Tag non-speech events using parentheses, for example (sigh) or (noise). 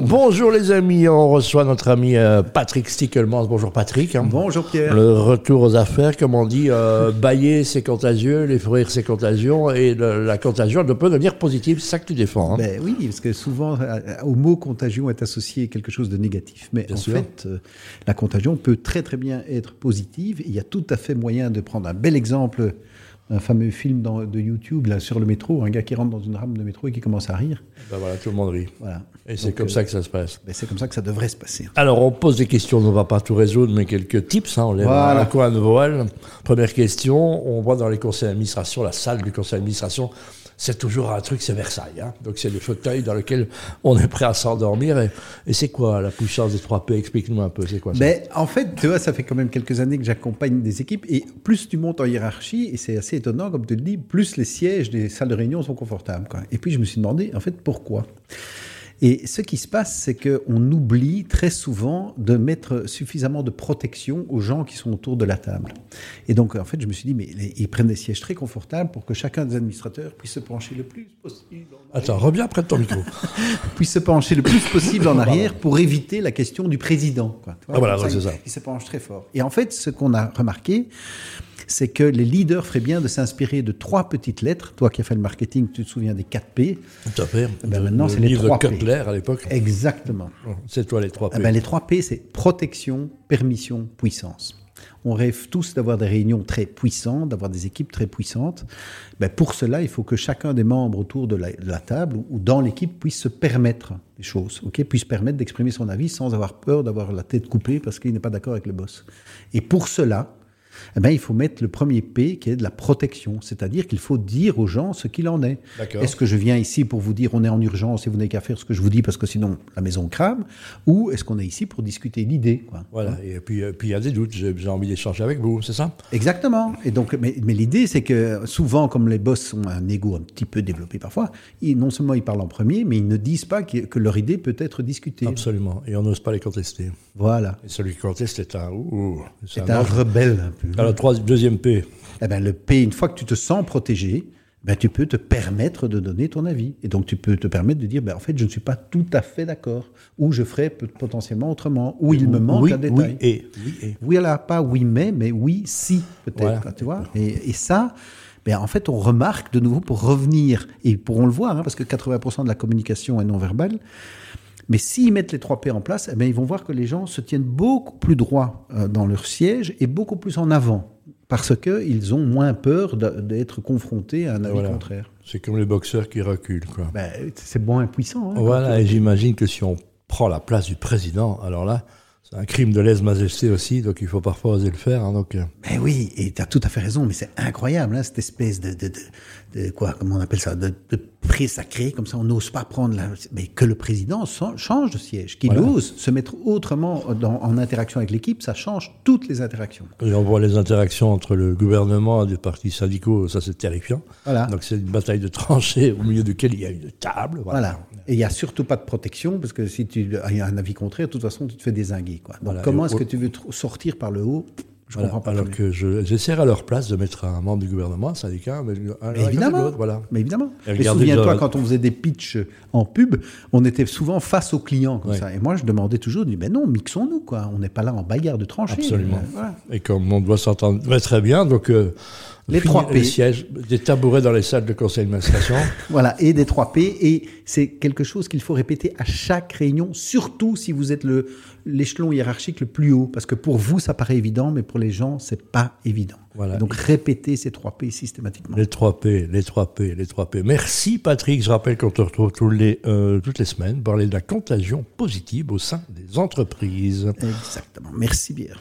Bonjour les amis, on reçoit notre ami euh, Patrick Stickelmans. Bonjour Patrick. hein. Bonjour Pierre. Le retour aux affaires, comme on dit, euh, bailler c'est contagieux, les rire c'est contagieux, et le- la contagion elle peut devenir positive, c'est ça que tu défends. hein. Ben oui, parce que souvent euh, au mot contagion est associé quelque chose de négatif. Mais Bien en sûr. fait, euh, la contagion peut très très bien être positive. Il y a tout à fait moyen de prendre un bel exemple, un fameux film dans- de YouTube là sur le métro, un gars qui rentre dans une rame de métro et qui commence à rire. Ben voilà, tout le monde rit. Voilà. Et c'est comme euh, ça que ça se passe. ben, c'est comme ça que ça devrait se passer. Alors on pose des questions, on ne va pas tout résoudre, mais quelques tips, hein, on les Voilà. à la coin de voile. Première question, on voit dans les conseils d'administration, la salle du conseil d'administration, c'est toujours un truc, c'est Versailles. hein. Donc c'est le fauteuil dans lequel on est prêt à s'endormir. Et, c'est quoi la puissance des 3 P? Explique-nous un peu, c'est quoi ça? Ben, en fait, tu vois, ça fait quand même quelques années que j'accompagne des équipes et plus tu montes en hiérarchie, et c'est assez étonnant, comme tu le dis, plus les sièges des salles de réunion sont confortables. Et puis je me suis demandé, en fait, pourquoi? Et ce qui se passe, c'est qu'on oublie très souvent de mettre suffisamment de protection aux gens qui sont autour de la table. Et donc, en fait, je me suis dit, mais ils prennent des sièges très confortables pour que chacun des administrateurs puisse se pencher le plus possible en Attends, reviens près de ton micro. (laughs) puisse se pencher le plus possible en (laughs) arrière pour éviter la question du président. Quoi. Tu vois, Ah, voilà, c'est ça. Il se penche très fort. Et en fait, ce qu'on a remarqué, c'est que les leaders feraient bien de s'inspirer de trois petites lettres. Toi qui as fait le marketing, tu te souviens des 4 P. Tout à fait. Ben, maintenant, Le c'est les livre 3 P. Cutler à l'époque. Exactement. C'est toi les 3 P. Eh ben, les 3 P, c'est protection, permission, puissance. On rêve tous d'avoir des réunions très puissantes, d'avoir des équipes très puissantes. Ben, pour cela, il faut que chacun des membres autour de la, de la table ou, ou dans l'équipe puisse se permettre des choses, ok? Puisse permettre d'exprimer son avis sans avoir peur d'avoir la tête coupée parce qu'il n'est pas d'accord avec le boss. Et pour cela, eh ben, il faut mettre le premier P qui est de la protection, c'est-à-dire qu'il faut dire aux gens ce qu'il en est. Est-ce que je viens ici pour vous dire on est en urgence et vous n'avez qu'à faire ce que je vous dis parce que sinon la maison crame Ou est-ce qu'on est ici pour discuter d'idées Voilà, et puis euh, puis il y a des doutes, j'ai envie d'échanger avec vous, c'est ça? Exactement. Et donc, mais, mais l'idée, c'est que souvent, comme les boss ont un ego un petit peu développé parfois, ils, non seulement ils parlent en premier, mais ils ne disent pas que, que leur idée peut être discutée. Absolument, et on n'ose pas les contester. Voilà. Et celui qui conteste est un... ouh, un rebelle un peu. Alors, trois- deuxième P. Eh ben, le P, une fois que tu te sens protégé, ben, tu peux te permettre de donner ton avis. Et donc, tu peux te permettre de dire, ben, en fait, je ne suis pas tout à fait d'accord. Ou je ferais peut- potentiellement autrement. Ou il me manque oui, un détail. Oui, et. Oui, et. Voilà, pas oui mais, mais oui si peut-être, Voilà. tu vois. Et, et ça, ben, en fait, on remarque de nouveau pour revenir, et ils pourront le voir, hein, parce que 80% de la communication est non verbale. Mais s'ils mettent les 3 P en place, eh ben, ils vont voir que les gens se tiennent beaucoup plus droit euh, dans leur siège et beaucoup plus en avant. Parce qu'ils ont moins peur d'être confrontés à un avis Voilà. contraire. C'est comme les boxeurs qui reculent, quoi. Ben, c'est bon impuissant. hein, Voilà, et j'imagine que si on prend la place du président, alors là, c'est un crime de lèse-majesté aussi, donc il faut parfois oser le faire. hein, donc, euh, Ben oui, et tu as tout à fait raison, mais c'est incroyable, hein, cette espèce de, de, de, de- quoi, comment on appelle ça, de, de pré-sacré, comme ça, on n'ose pas prendre la, mais que le président change de siège, qu'il Voilà. ose se mettre autrement dans- en interaction avec l'équipe, ça change toutes les interactions. et on voit les interactions entre le gouvernement et des partis syndicaux, ça c'est terrifiant. Voilà. Donc c'est une bataille de tranchées au milieu duquel il y a une table. Voilà. Voilà. Et il n'y a surtout pas de protection, parce que si tu as un avis contraire, de toute façon, tu te fais désinguer. Quoi. Donc, comment est-ce que tu veux sortir par le haut Je Voilà. comprends pas. Alors que je- j'essaierai à leur place de mettre un membre du gouvernement, un syndicat, mais un- Mais évidemment. l'autre, Voilà. Mais évidemment. Et souviens-toi, quand on faisait des pitchs en pub, on était souvent face aux clients comme Ouais. ça. Et moi, je demandais toujours, je dis, ben non, mixons-nous, quoi. On n'est pas là en bagarre de tranchées. Absolument. Euh, voilà. Et comme on doit s'entendre très bien, donc euh, Les 3 P. les sièges, des tabourets dans les salles de conseil d'administration. (laughs) Voilà, et des 3 P. Et c'est quelque chose qu'il faut répéter à chaque réunion, surtout si vous êtes le l'échelon hiérarchique le plus haut. Parce que pour vous, ça paraît évident, mais pour les gens, c'est pas évident. Voilà. Donc, répétez ces 3 P systématiquement. Les 3 P, les 3 P, les 3 P. Merci Patrick. Je rappelle qu'on te retrouve tous les, euh, toutes les semaines pour parler de la contagion positive au sein des entreprises. Exactement. Merci bien.